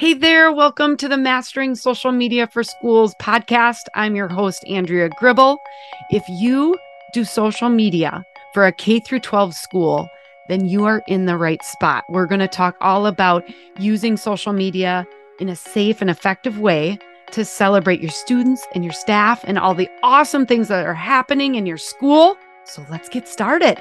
Hey there, welcome to the Mastering Social Media for Schools podcast. I'm your host, Andrea Gribble. If you do social media for a K through 12 school, then you are in the right spot. We're going to talk all about using social media in a safe and effective way to celebrate your students and your staff and all the awesome things that are happening in your school. So let's get started.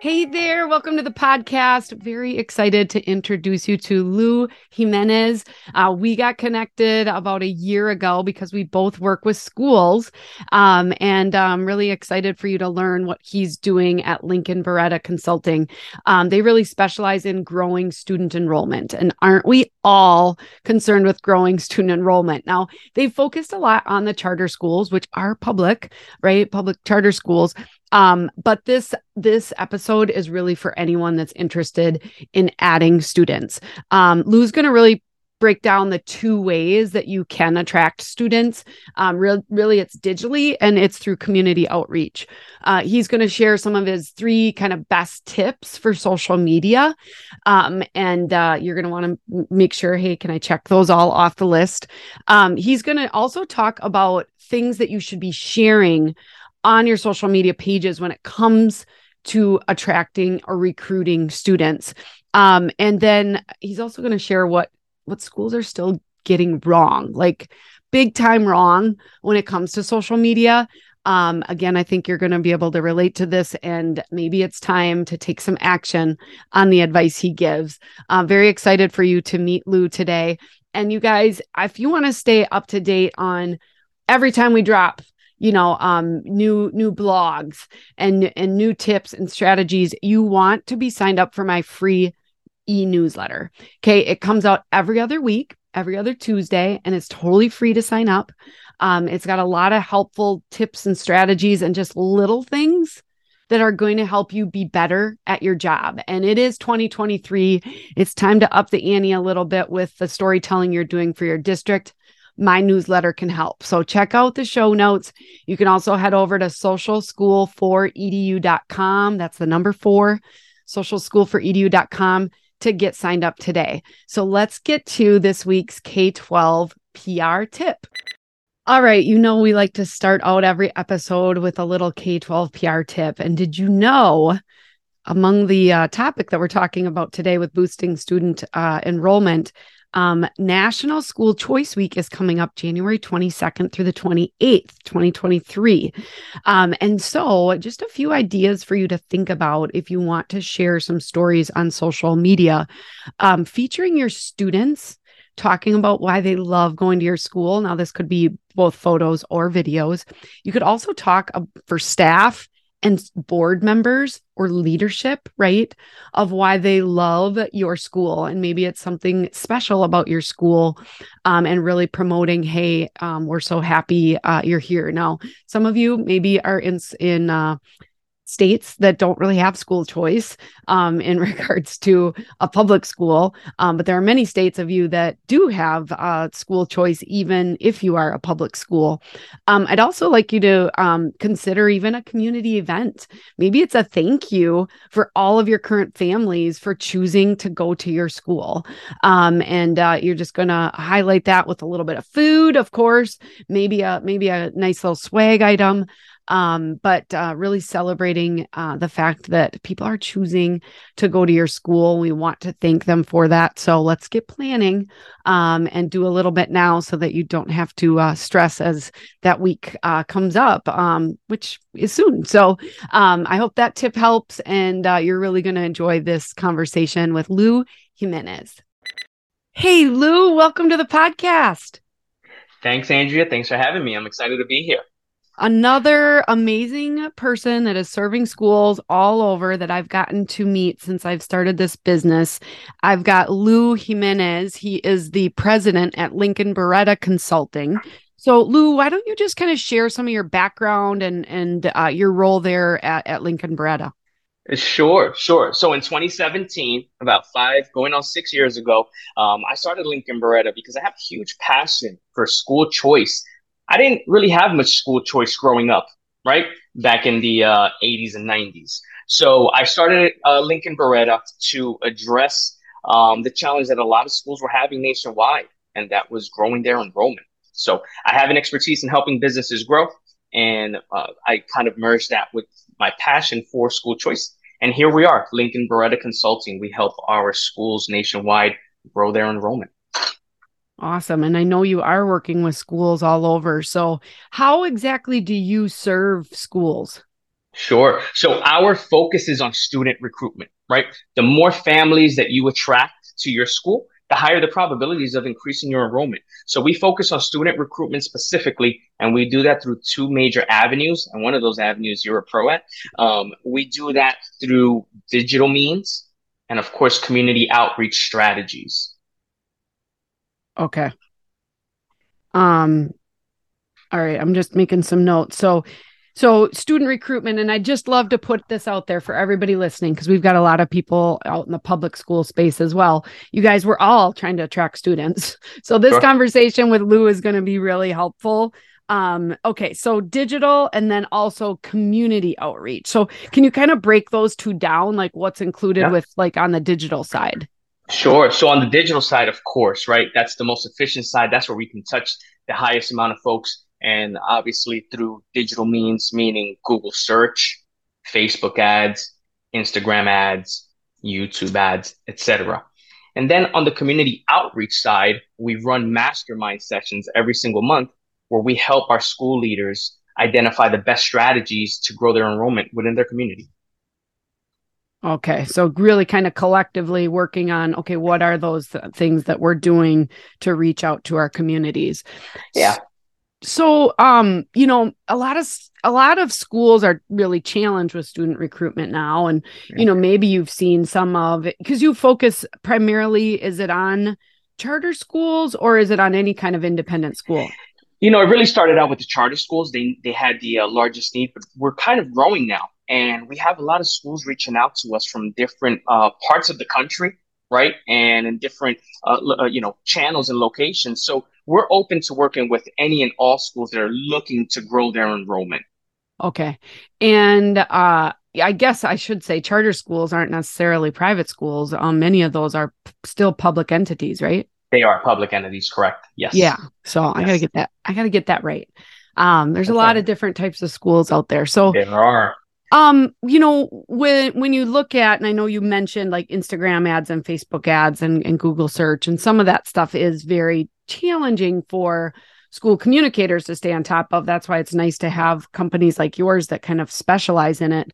Hey there, welcome to the podcast. Very excited to introduce you to Lou Jimenez. Uh, we got connected about a year ago because we both work with schools. Um, and I'm really excited for you to learn what he's doing at Lincoln Beretta Consulting. Um, they really specialize in growing student enrollment. And aren't we all concerned with growing student enrollment? Now, they focused a lot on the charter schools, which are public, right? Public charter schools um, but this this episode is really for anyone that's interested in adding students. Um, Lou's going to really break down the two ways that you can attract students. Um, re- really, it's digitally and it's through community outreach. Uh, he's going to share some of his three kind of best tips for social media. Um, and uh, you're going to want to make sure, hey, can I check those all off the list? Um, he's going to also talk about things that you should be sharing on your social media pages when it comes to attracting or recruiting students. Um, and then he's also going to share what what schools are still getting wrong, like big time wrong when it comes to social media. Um, again, I think you're going to be able to relate to this, and maybe it's time to take some action on the advice he gives. I'm very excited for you to meet Lou today. And you guys, if you want to stay up to date on every time we drop you know um, new new blogs and and new tips and strategies you want to be signed up for my free e-newsletter okay it comes out every other week every other tuesday and it's totally free to sign up um, it's got a lot of helpful tips and strategies and just little things that are going to help you be better at your job. And it is 2023. It's time to up the ante a little bit with the storytelling you're doing for your district my newsletter can help. So check out the show notes. You can also head over to socialschool4edu.com. That's the number four, socialschool4edu.com to get signed up today. So let's get to this week's K 12 PR tip. All right, you know, we like to start out every episode with a little K 12 PR tip. And did you know? Among the uh, topic that we're talking about today with boosting student uh, enrollment, um, National School Choice Week is coming up January 22nd through the 28th, 2023. Um, and so, just a few ideas for you to think about if you want to share some stories on social media um, featuring your students talking about why they love going to your school. Now, this could be both photos or videos. You could also talk uh, for staff and board members or leadership, right? Of why they love your school. And maybe it's something special about your school um, and really promoting, hey, um, we're so happy uh, you're here. Now, some of you maybe are in, in, uh, states that don't really have school choice um, in regards to a public school. Um, but there are many states of you that do have uh, school choice, even if you are a public school. Um, I'd also like you to um, consider even a community event. Maybe it's a thank you for all of your current families for choosing to go to your school. Um, and uh, you're just going to highlight that with a little bit of food, of course, maybe a maybe a nice little swag item um, but uh, really celebrating uh, the fact that people are choosing to go to your school. We want to thank them for that. So let's get planning um, and do a little bit now so that you don't have to uh, stress as that week uh, comes up, um, which is soon. So um, I hope that tip helps and uh, you're really going to enjoy this conversation with Lou Jimenez. Hey, Lou, welcome to the podcast. Thanks, Andrea. Thanks for having me. I'm excited to be here another amazing person that is serving schools all over that I've gotten to meet since I've started this business. I've got Lou Jimenez. He is the president at Lincoln Beretta Consulting. So, Lou, why don't you just kind of share some of your background and and uh, your role there at, at Lincoln Beretta? Sure, sure. So in 2017, about five, going on six years ago, um, I started Lincoln Beretta because I have a huge passion for school choice I didn't really have much school choice growing up, right? Back in the uh, 80s and 90s. So I started uh, Lincoln Beretta to address um, the challenge that a lot of schools were having nationwide, and that was growing their enrollment. So I have an expertise in helping businesses grow, and uh, I kind of merged that with my passion for school choice. And here we are, Lincoln Beretta Consulting. We help our schools nationwide grow their enrollment. Awesome. And I know you are working with schools all over. So, how exactly do you serve schools? Sure. So, our focus is on student recruitment, right? The more families that you attract to your school, the higher the probabilities of increasing your enrollment. So, we focus on student recruitment specifically, and we do that through two major avenues. And one of those avenues you're a pro at. Um, we do that through digital means and, of course, community outreach strategies. Okay. Um all right, I'm just making some notes. So so student recruitment and I just love to put this out there for everybody listening because we've got a lot of people out in the public school space as well. You guys were all trying to attract students. So this sure. conversation with Lou is going to be really helpful. Um, okay, so digital and then also community outreach. So can you kind of break those two down like what's included yeah. with like on the digital side? Sure. So on the digital side, of course, right? That's the most efficient side. That's where we can touch the highest amount of folks. And obviously through digital means, meaning Google search, Facebook ads, Instagram ads, YouTube ads, etc. And then on the community outreach side, we run mastermind sessions every single month where we help our school leaders identify the best strategies to grow their enrollment within their community. Okay. So really kind of collectively working on okay, what are those th- things that we're doing to reach out to our communities? Yeah. So um, you know, a lot of a lot of schools are really challenged with student recruitment now and yeah. you know, maybe you've seen some of it cuz you focus primarily is it on charter schools or is it on any kind of independent school? You know, it really started out with the charter schools. They they had the uh, largest need, but we're kind of growing now and we have a lot of schools reaching out to us from different uh, parts of the country, right? And in different, uh, uh, you know, channels and locations. So we're open to working with any and all schools that are looking to grow their enrollment. Okay. And uh, I guess I should say charter schools aren't necessarily private schools. Um, many of those are p- still public entities, right? They are public entities, correct? Yes. Yeah. So yes. I gotta get that. I gotta get that right. Um, there's okay. a lot of different types of schools out there. So there are. Um, you know, when when you look at, and I know you mentioned like Instagram ads and Facebook ads and, and Google search, and some of that stuff is very challenging for school communicators to stay on top of. That's why it's nice to have companies like yours that kind of specialize in it.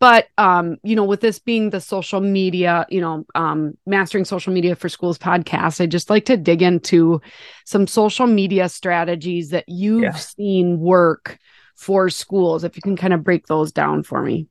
But um, you know, with this being the social media, you know, um, mastering social media for schools podcast, I just like to dig into some social media strategies that you've yeah. seen work for schools if you can kind of break those down for me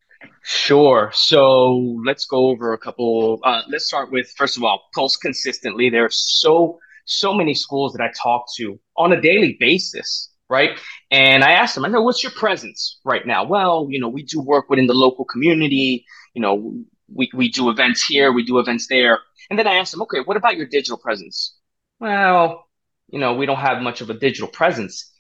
Sure. So let's go over a couple. Uh, let's start with first of all, post consistently. There are so so many schools that I talk to on a daily basis, right? And I ask them, I know, what's your presence right now? Well, you know, we do work within the local community. You know, we we do events here, we do events there, and then I ask them, okay, what about your digital presence? Well, you know, we don't have much of a digital presence.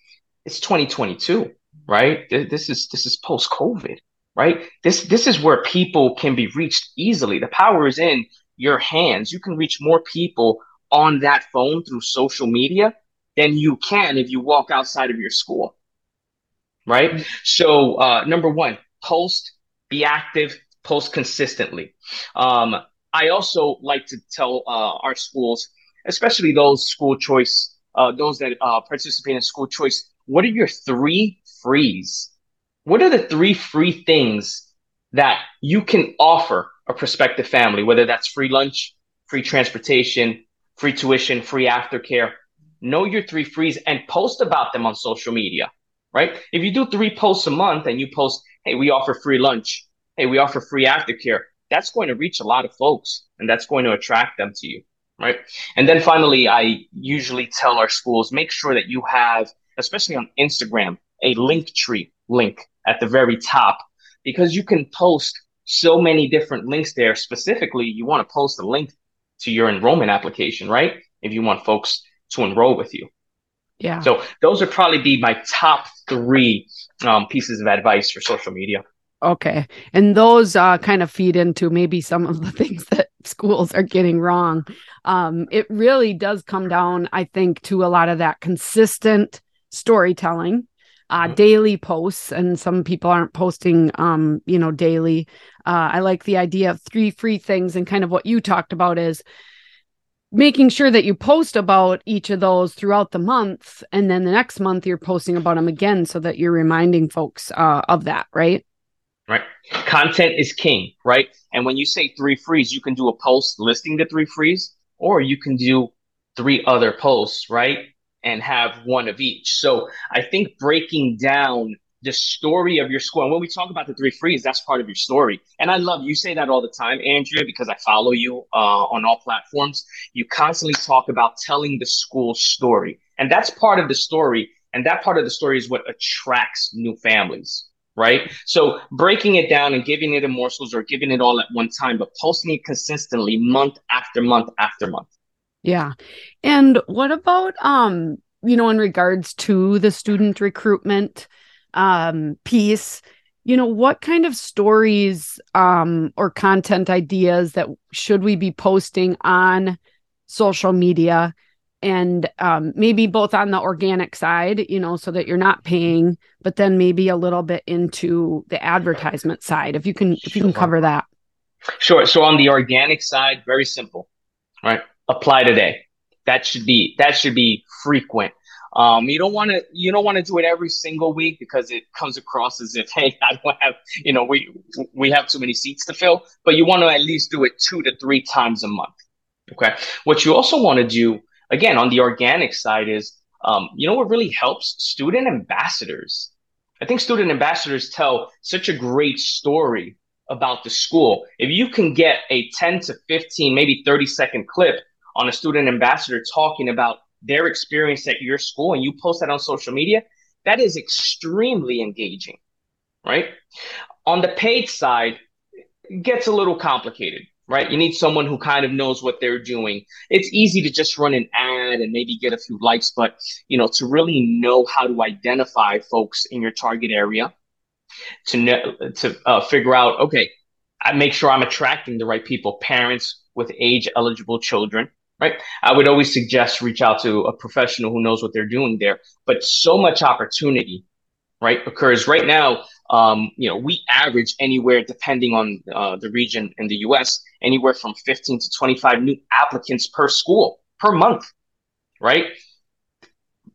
It's 2022 right? This is this is post COVID, right? This this is where people can be reached easily. The power is in your hands. You can reach more people on that phone through social media than you can if you walk outside of your school, right? Mm-hmm. So uh, number one, post, be active, post consistently. Um, I also like to tell uh, our schools, especially those school choice, uh, those that uh, participate in school choice, what are your three frees? What are the three free things that you can offer a prospective family, whether that's free lunch, free transportation, free tuition, free aftercare? Know your three frees and post about them on social media, right? If you do three posts a month and you post, hey, we offer free lunch, hey, we offer free aftercare, that's going to reach a lot of folks and that's going to attract them to you, right? And then finally, I usually tell our schools make sure that you have especially on Instagram, a Linktree link at the very top because you can post so many different links there. Specifically, you want to post a link to your enrollment application, right? If you want folks to enroll with you. Yeah. So those would probably be my top three um, pieces of advice for social media. Okay. And those uh, kind of feed into maybe some of the things that schools are getting wrong. Um, it really does come down, I think, to a lot of that consistent storytelling, uh, mm-hmm. daily posts, and some people aren't posting, um, you know, daily. Uh, I like the idea of three free things, and kind of what you talked about is making sure that you post about each of those throughout the month and then the next month you're posting about them again so that you're reminding folks uh, of that right right content is king right and when you say three frees you can do a post listing the three frees or you can do three other posts right and have one of each so i think breaking down the story of your school. And when we talk about the three frees, that's part of your story. And I love you say that all the time, Andrea, because I follow you uh, on all platforms. You constantly talk about telling the school story, and that's part of the story. And that part of the story is what attracts new families, right? So breaking it down and giving it in morsels or giving it all at one time, but posting it consistently month after month after month. Yeah. And what about um, you know, in regards to the student recruitment? um, piece you know what kind of stories um, or content ideas that should we be posting on social media and um, maybe both on the organic side you know so that you're not paying but then maybe a little bit into the advertisement side if you can if you can cover that sure so on the organic side very simple right apply today that should be that should be frequent um, you don't want to you don't want to do it every single week because it comes across as if hey I don't have you know we we have too many seats to fill. But you want to at least do it two to three times a month. Okay. What you also want to do again on the organic side is um, you know what really helps student ambassadors. I think student ambassadors tell such a great story about the school. If you can get a 10 to 15, maybe 30 second clip on a student ambassador talking about their experience at your school and you post that on social media, that is extremely engaging, right? On the paid side, gets a little complicated, right? You need someone who kind of knows what they're doing. It's easy to just run an ad and maybe get a few likes, but you know, to really know how to identify folks in your target area, to know, to uh, figure out, okay, I make sure I'm attracting the right people, parents with age eligible children, right? I would always suggest reach out to a professional who knows what they're doing there. But so much opportunity, right, occurs right now. Um, you know, we average anywhere, depending on uh, the region in the U.S., anywhere from 15 to 25 new applicants per school per month, right?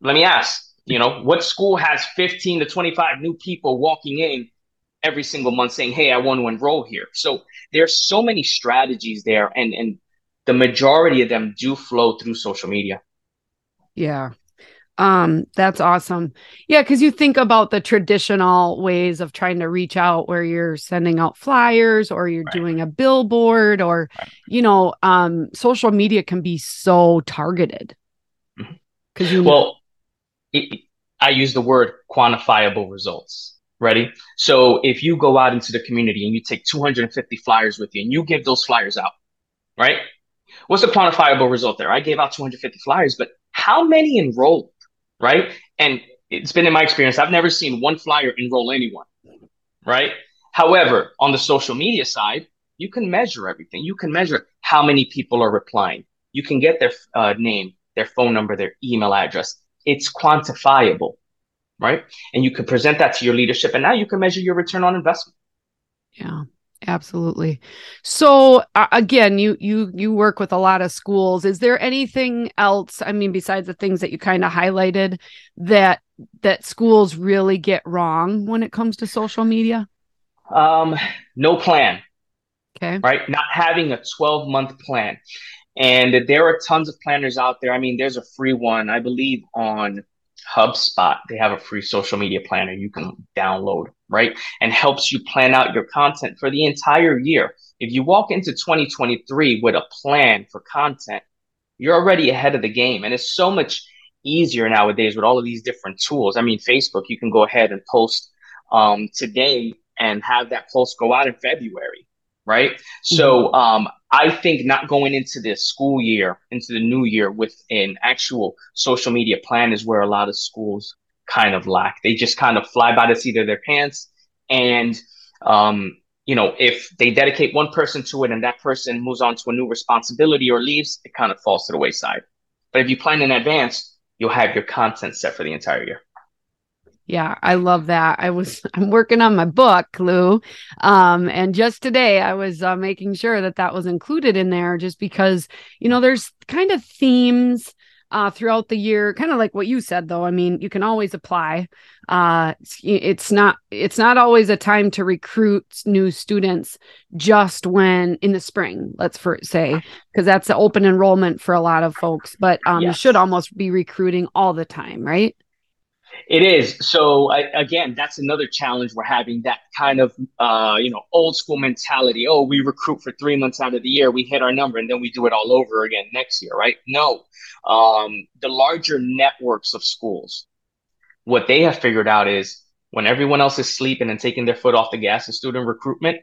Let me ask, you know, what school has 15 to 25 new people walking in every single month saying, "Hey, I want to enroll here." So there's so many strategies there, and and the majority of them do flow through social media. Yeah. Um, that's awesome. Yeah, because you think about the traditional ways of trying to reach out where you're sending out flyers or you're right. doing a billboard or right. you know, um, social media can be so targeted. Because mm-hmm. you well, it, I use the word quantifiable results. Ready? So if you go out into the community and you take 250 flyers with you and you give those flyers out, right? What's the quantifiable result there? I gave out 250 flyers, but how many enrolled, right? And it's been in my experience, I've never seen one flyer enroll anyone, right? However, on the social media side, you can measure everything. You can measure how many people are replying. You can get their uh, name, their phone number, their email address. It's quantifiable, right? And you can present that to your leadership, and now you can measure your return on investment. Yeah absolutely. So uh, again you you you work with a lot of schools. Is there anything else i mean besides the things that you kind of highlighted that that schools really get wrong when it comes to social media? Um no plan. Okay. Right? Not having a 12 month plan. And there are tons of planners out there. I mean there's a free one i believe on HubSpot, they have a free social media planner you can download, right? And helps you plan out your content for the entire year. If you walk into 2023 with a plan for content, you're already ahead of the game. And it's so much easier nowadays with all of these different tools. I mean, Facebook, you can go ahead and post um, today and have that post go out in February, right? Mm-hmm. So um, I think not going into the school year, into the new year with an actual social media plan is where a lot of schools kind of lack. They just kind of fly by the seat of their pants and um, you know, if they dedicate one person to it and that person moves on to a new responsibility or leaves, it kind of falls to the wayside. But if you plan in advance, you'll have your content set for the entire year. Yeah, I love that. I was I'm working on my book, Lou, um, and just today I was uh, making sure that that was included in there, just because you know there's kind of themes uh, throughout the year, kind of like what you said. Though I mean, you can always apply. Uh, it's, it's not it's not always a time to recruit new students just when in the spring. Let's for say because that's the open enrollment for a lot of folks, but um, yes. you should almost be recruiting all the time, right? It is. So I, again, that's another challenge we're having. That kind of uh, you know old school mentality. Oh, we recruit for three months out of the year, we hit our number, and then we do it all over again next year, right? No. Um, the larger networks of schools, what they have figured out is when everyone else is sleeping and taking their foot off the gas in student recruitment,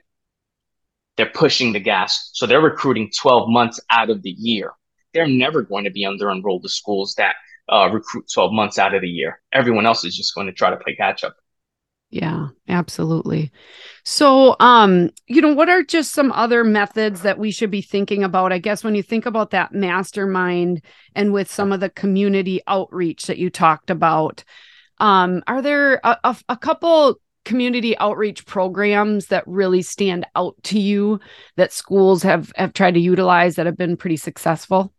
they're pushing the gas. So they're recruiting 12 months out of the year. They're never going to be under enrolled the schools that uh, recruit 12 months out of the year. Everyone else is just going to try to play catch up. Yeah, absolutely. So, um, you know, what are just some other methods that we should be thinking about? I guess when you think about that mastermind and with some of the community outreach that you talked about, um, are there a, a, a couple community outreach programs that really stand out to you that schools have have tried to utilize that have been pretty successful?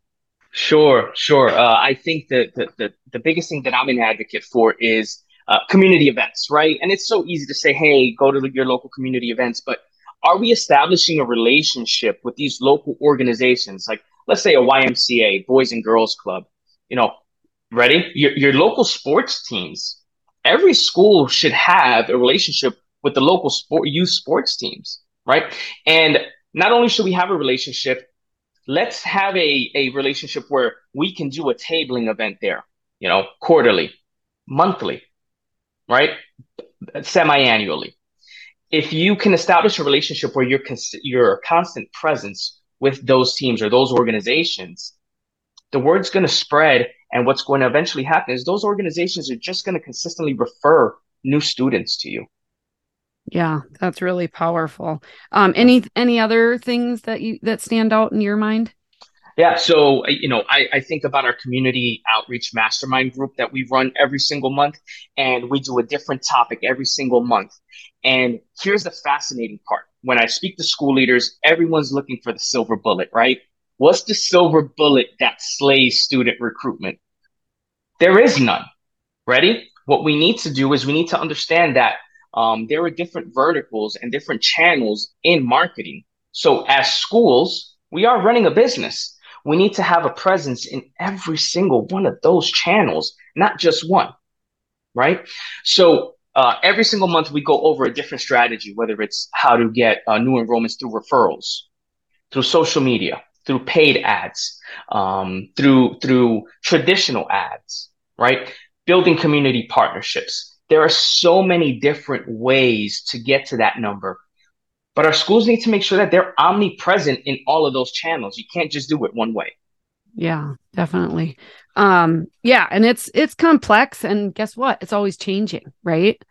Sure, sure. Uh, I think that the, the, the biggest thing that I'm an advocate for is uh, community events, right? And it's so easy to say, hey, go to your local community events, but are we establishing a relationship with these local organizations? Like, let's say a YMCA, Boys and Girls Club, you know, ready? Your, your local sports teams. Every school should have a relationship with the local sport youth sports teams, right? And not only should we have a relationship, let's have a, a relationship where we can do a tabling event there, you know, quarterly, monthly, right? Semi annually. If you can establish a relationship where you're, cons- you're constant presence with those teams or those organizations, the word's going to spread. And what's going to eventually happen is those organizations are just going to consistently refer new students to you. Yeah, that's really powerful. Um, any any other things that you that stand out in your mind? Yeah, so you know, I, I think about our community outreach mastermind group that we run every single month, and we do a different topic every single month. And here's the fascinating part: when I speak to school leaders, everyone's looking for the silver bullet, right? What's the silver bullet that slays student recruitment? There is none. Ready? What we need to do is we need to understand that um, there are different verticals and different channels in marketing. So as schools, we are running a business. We need to have a presence in every single one of those channels, not just one, right? So uh, every single month we go over a different strategy, whether it's how to get uh, new enrollments through referrals, through social media, through paid ads, um, through through traditional ads, right? Building community partnerships, there are so many different ways to get to that number. But our schools need to make sure that they're omnipresent in all of those channels. You can't just do it one way. Yeah, definitely. Um, yeah, and it's it's complex and guess what? It's always changing, right?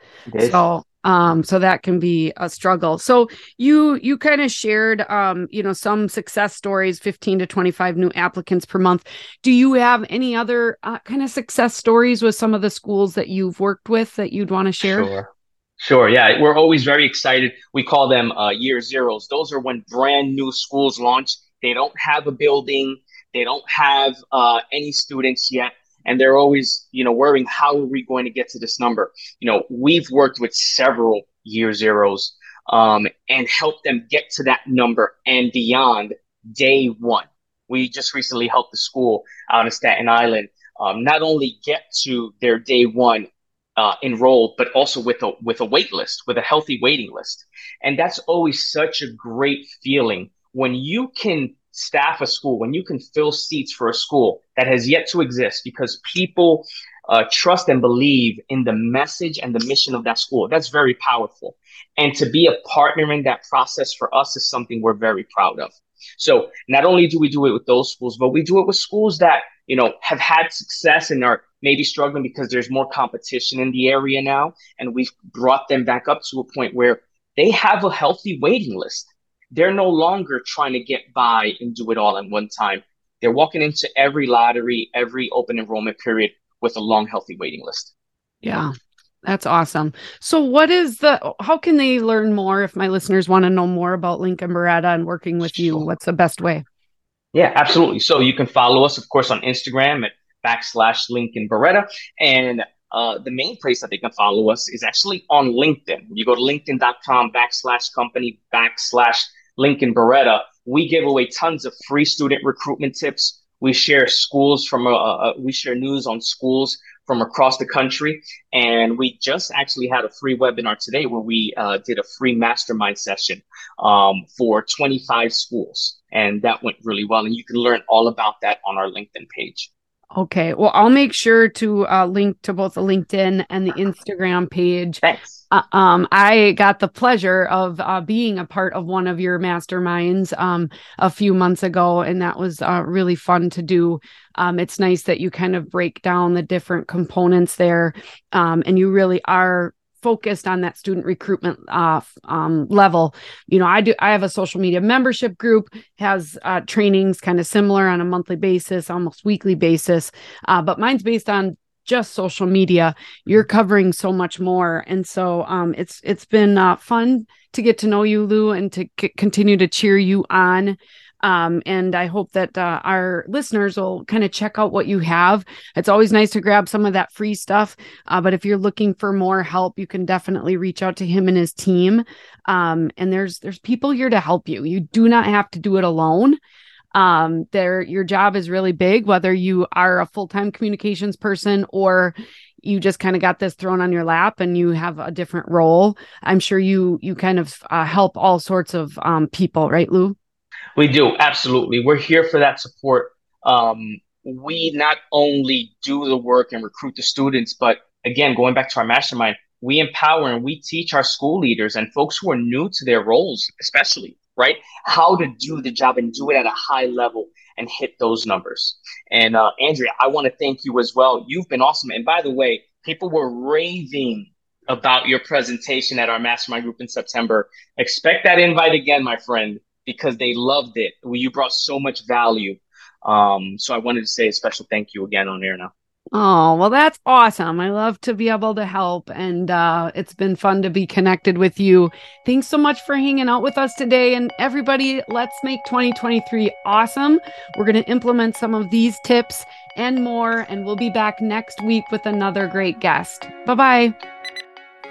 So um so that can be a struggle so you you kind of shared um you know some success stories 15 to 25 new applicants per month do you have any other uh, kind of success stories with some of the schools that you've worked with that you'd want to share sure Sure. Yeah. We're always very excited. We call them uh, year zeros. Those are when brand new schools launch. They don't have a building. They don't have uh, any students yet and they're always you know worrying how are we going to get to this number? You know we've worked with several year zeros um, and helped them get to that number and beyond day one. We just recently helped the school out in staten island um, not only get to their day one uh, enrolled, but also with a with a wait list, with a healthy waiting list, and that's always such a great feeling. When you can staff a school, when you can fill seats for a school that has yet to exist because people uh, trust and believe in the message and the mission of that school, that's very powerful. And to be a partner in that process for us is something we're very proud of. So not only do we do it with those schools, but we do it with schools that, you know, have had success and are maybe struggling because there's more competition in the area now. And we've brought them back up to a point where they have a healthy waiting list. They're no longer trying to get by and do it all in one time. They're walking into every lottery, every open enrollment period with a long, healthy waiting list. Yeah, that's awesome. So, what is the, how can they learn more if my listeners want to know more about Lincoln Beretta and working with you? What's the best way? Yeah, absolutely. So, you can follow us, of course, on Instagram at backslash Lincoln Beretta. And uh, the main place that they can follow us is actually on LinkedIn. You go to linkedin.com backslash company backslash Lincoln Beretta. We give away tons of free student recruitment tips. We share schools from, uh, uh, we share news on schools from across the country. And we just actually had a free webinar today where we uh, did a free mastermind session um, for 25 schools. And that went really well. And you can learn all about that on our LinkedIn page. Okay. Well, I'll make sure to uh, link to both the LinkedIn and the Instagram page. Thanks. Uh, um, I got the pleasure of uh, being a part of one of your masterminds um, a few months ago, and that was uh, really fun to do. Um, it's nice that you kind of break down the different components there, um, and you really are focused on that student recruitment uh, um, level. You know i do i have a social media membership group has uh, trainings kind of similar on a monthly basis almost weekly basis. Uh, but mine's based on just social media. You're covering so much more. And so um, it's it's been uh, fun to get to know you lou and to c- continue to cheer you on um, and I hope that uh, our listeners will kind of check out what you have. It's always nice to grab some of that free stuff. Uh, but if you're looking for more help, you can definitely reach out to him and his team. Um, and there's there's people here to help you. You do not have to do it alone um there your job is really big whether you are a full-time communications person or you just kind of got this thrown on your lap and you have a different role i'm sure you you kind of uh, help all sorts of um, people right lou we do, absolutely. We're here for that support. Um, we not only do the work and recruit the students, but again, going back to our mastermind, we empower and we teach our school leaders and folks who are new to their roles, especially, right, how to do the job and do it at a high level and hit those numbers. And uh, Andrea, I want to thank you as well. You've been awesome. And by the way, people were raving about your presentation at our mastermind group in September. Expect that invite again, my friend because they loved it. You brought so much value. Um, so I wanted to say a special thank you again on air now. Oh, well, that's awesome. I love to be able to help. And uh, it's been fun to be connected with you. Thanks so much for hanging out with us today. And everybody, let's make 2023 awesome. We're going to implement some of these tips and more. And we'll be back next week with another great guest. Bye bye.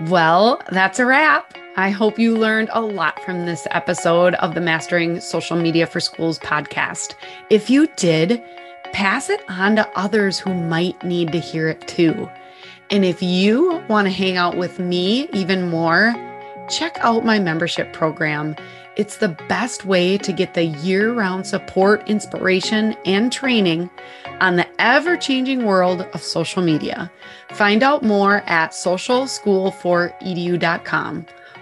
Well, that's a wrap. I hope you learned a lot from this episode of the Mastering Social Media for Schools podcast. If you did, pass it on to others who might need to hear it too. And if you want to hang out with me even more, check out my membership program. It's the best way to get the year round support, inspiration, and training on the ever changing world of social media. Find out more at socialschool4edu.com.